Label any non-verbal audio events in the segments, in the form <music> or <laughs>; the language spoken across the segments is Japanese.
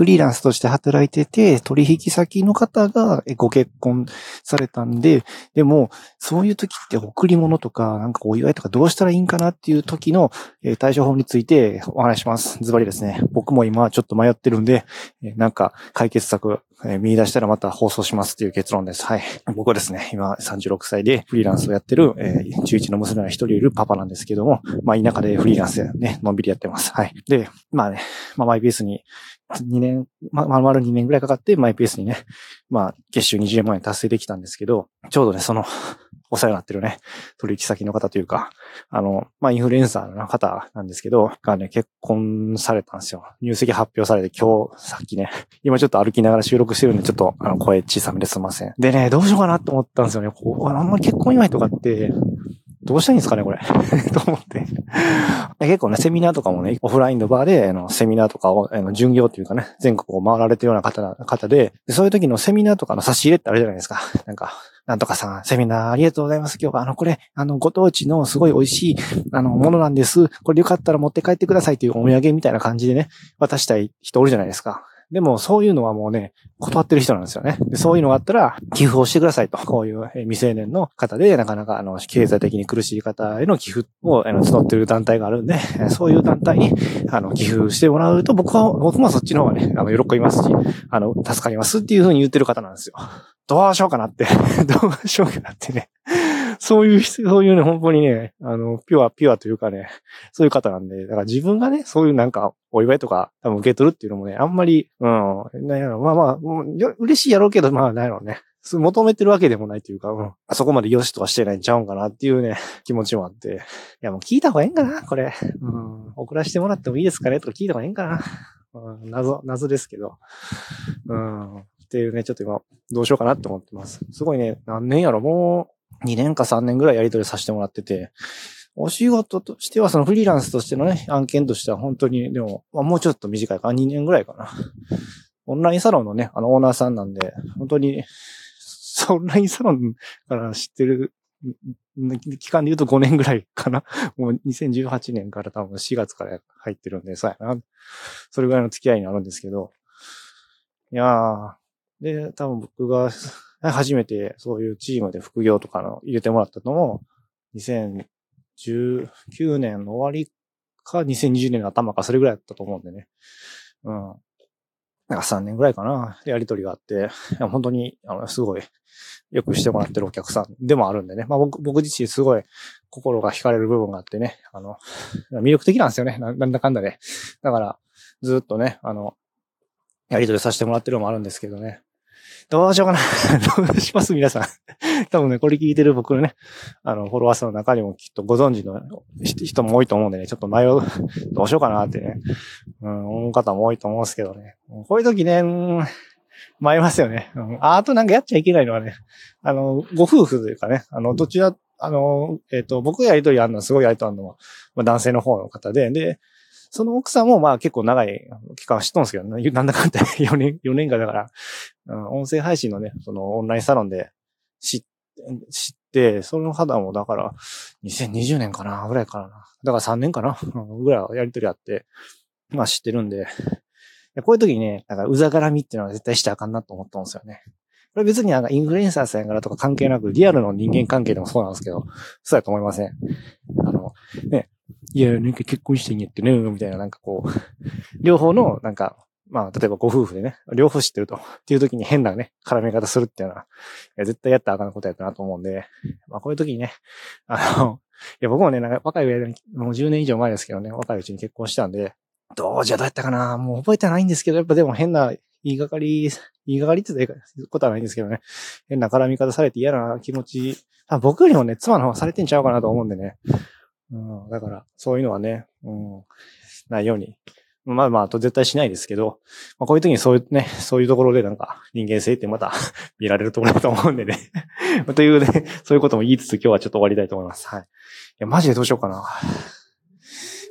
フリーランスとして働いてて、取引先の方がご結婚されたんで、でも、そういう時って贈り物とか、なんかお祝いとかどうしたらいいんかなっていう時の対処法についてお話します。ズバリですね。僕も今ちょっと迷ってるんで、なんか解決策えー、見出したらまた放送しますっていう結論です。はい。<laughs> 僕はですね、今36歳でフリーランスをやってる、えー、11の娘が一人いるパパなんですけども、まあ田舎でフリーランスでね、のんびりやってます。はい。で、まあね、まあマイペースに2年、ま、まるまる2年ぐらいかかってマイペースにね、まあ月収20万円達成できたんですけど、ちょうどね、そのお世話になってるね、取引先の方というか、あの、まあ、インフルエンサーの方なんですけど、がね、結婚されたんですよ。入籍発表されて今日、さっきね、今ちょっと歩きながら収録してるんで、ちょっと、あの、声小さめですいません。でね、どうしようかなと思ったんですよね。こうあんまり結婚祝いとかって、どうしたらいいんですかね、これ。<laughs> と思って。結構ね、セミナーとかもね、オフラインの場で、あの、セミナーとかを、あの、巡業っていうかね、全国を回られてるような方、方でで、そういう時のセミナーとかの差し入れってあるじゃないですか。なんか、なんとかさん、セミナーありがとうございます。今日は、あの、これ、あの、ご当地のすごい美味しい、あの、ものなんです。これよかったら持って帰ってくださいっていうお土産みたいな感じでね、渡したい人おるじゃないですか。でも、そういうのはもうね、断ってる人なんですよね。でそういうのがあったら、寄付をしてくださいと。こういう未成年の方で、なかなか、あの、経済的に苦しい方への寄付を、あの、募ってる団体があるんで、そういう団体に、あの、寄付してもらうと、僕は、僕もそっちの方がね、あの、喜びますし、あの、助かりますっていうふうに言ってる方なんですよ。どうしようかなって <laughs> どうしようかなってねそういう、そういうね、本当にね、あの、ピュア、ピュアというかね、そういう方なんで、だから自分がね、そういうなんか、お祝いとか多分受け取るっていうのもね、あんまり、うん、なんやろ、まあまあ、うん嬉しいやろうけど、まあ、なんやろうね。求めてるわけでもないというか、うん、あそこまで良しとはしてないんちゃうんかなっていうね、気持ちもあって。いや、もう聞いた方がええんかなこれ。うん。送らせてもらってもいいですかねとか聞いた方がええんかなうん、謎、謎ですけど。うん。っていうね、ちょっと今、どうしようかなって思ってます。すごいね、何年やろ、もう2年か3年ぐらいやり取りさせてもらってて、お仕事としては、そのフリーランスとしてのね、案件としては本当に、でも、まあ、もうちょっと短いかな、2年ぐらいかな。オンラインサロンのね、あのオーナーさんなんで、本当に、オンラインサロンから知ってる期間で言うと5年ぐらいかな。もう2018年から多分4月から入ってるんで、そうやな。それぐらいの付き合いになるんですけど。いやー、で、多分僕が <laughs> 初めてそういうチームで副業とかの入れてもらったのも、2019年の終わりか2020年の頭かそれぐらいだったと思うんでね。うん。なんか3年ぐらいかな、やりとりがあって、本当に、あの、すごい、よくしてもらってるお客さんでもあるんでね。まあ僕、僕自身すごい心が惹かれる部分があってね、あの、魅力的なんですよね。なんだかんだで、ね。だから、ずっとね、あの、やりとりさせてもらってるのもあるんですけどね。どうしようかな。<laughs> どうします皆さん。<laughs> 多分ね、これ聞いてる僕のね、あの、フォロワーさんの中にもきっとご存知の人も多いと思うんでね、ちょっと迷う、<laughs> どうしようかなってね、うん、思う方も多いと思うんですけどね。こういう時ね、迷いますよね。うん、あとなんかやっちゃいけないのはね、あの、ご夫婦というかね、あの、どちら、あの、えっ、ー、と、僕がやりとりあるのはすごいやりとりあるのは、まあ、男性の方の方で、で、その奥さんもまあ結構長い期間知っとんですけど、なんだかんだ4年、4年間だから、うん、音声配信のね、そのオンラインサロンで知知って、その肌もだから、2020年かなぐらいかな。だから3年かなぐらいやりとりあって、まあ知ってるんで、こういう時にね、なんかうざがらみっていうのは絶対しちゃあかんなと思ったんですよね。これ別になんかインフルエンサーさんやからとか関係なく、リアルの人間関係でもそうなんですけど、そうやと思いません。あの、ね、いや、なんか結婚してんやってね、みたいな、なんかこう、両方の、なんか、まあ、例えばご夫婦でね、両方知ってると。<laughs> っていう時に変なね、絡め方するっていうのは、いや絶対やったらあかんことやったなと思うんで、まあ、こういう時にね、あの、<laughs> いや、僕もね、なんか若い上に、もう10年以上前ですけどね、若いうちに結婚したんで、どうじゃどうやったかなもう覚えてないんですけど、やっぱでも変な言いがかり、言いがかりって言うことはないんですけどね、変な絡み方されて嫌な気持ち、僕よりもね、妻の方がされてんちゃうかなと思うんでね、うん、だから、そういうのはね、うん、ないように。まあまあ、と絶対しないですけど、まあ、こういう時にそういうね、<laughs> そういうところでなんか人間性ってまた <laughs> 見られるところだと思うんでね <laughs> というね、そういうことも言いつつ今日はちょっと終わりたいと思います。はい。いや、マジでどうしようかな。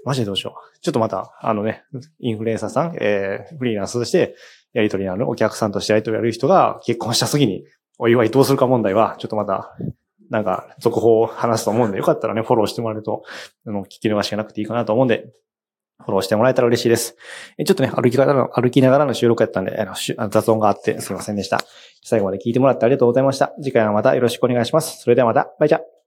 マジでどうしよう。ちょっとまた、あのね、インフルエンサーさん、えー、フリーランスとしてやりとりのあるお客さんとしてやりとりやる人が結婚した時にお祝いどうするか問題は、ちょっとまたなんか、続報を話すと思うんで、よかったらね、フォローしてもらえると、あの、聞き逃しがなくていいかなと思うんで、フォローしてもらえたら嬉しいです。ちょっとね、歩き方の、歩きながらの収録やったんで、あの雑音があってすいませんでした。最後まで聞いてもらってありがとうございました。次回はまたよろしくお願いします。それではまた、バイチャ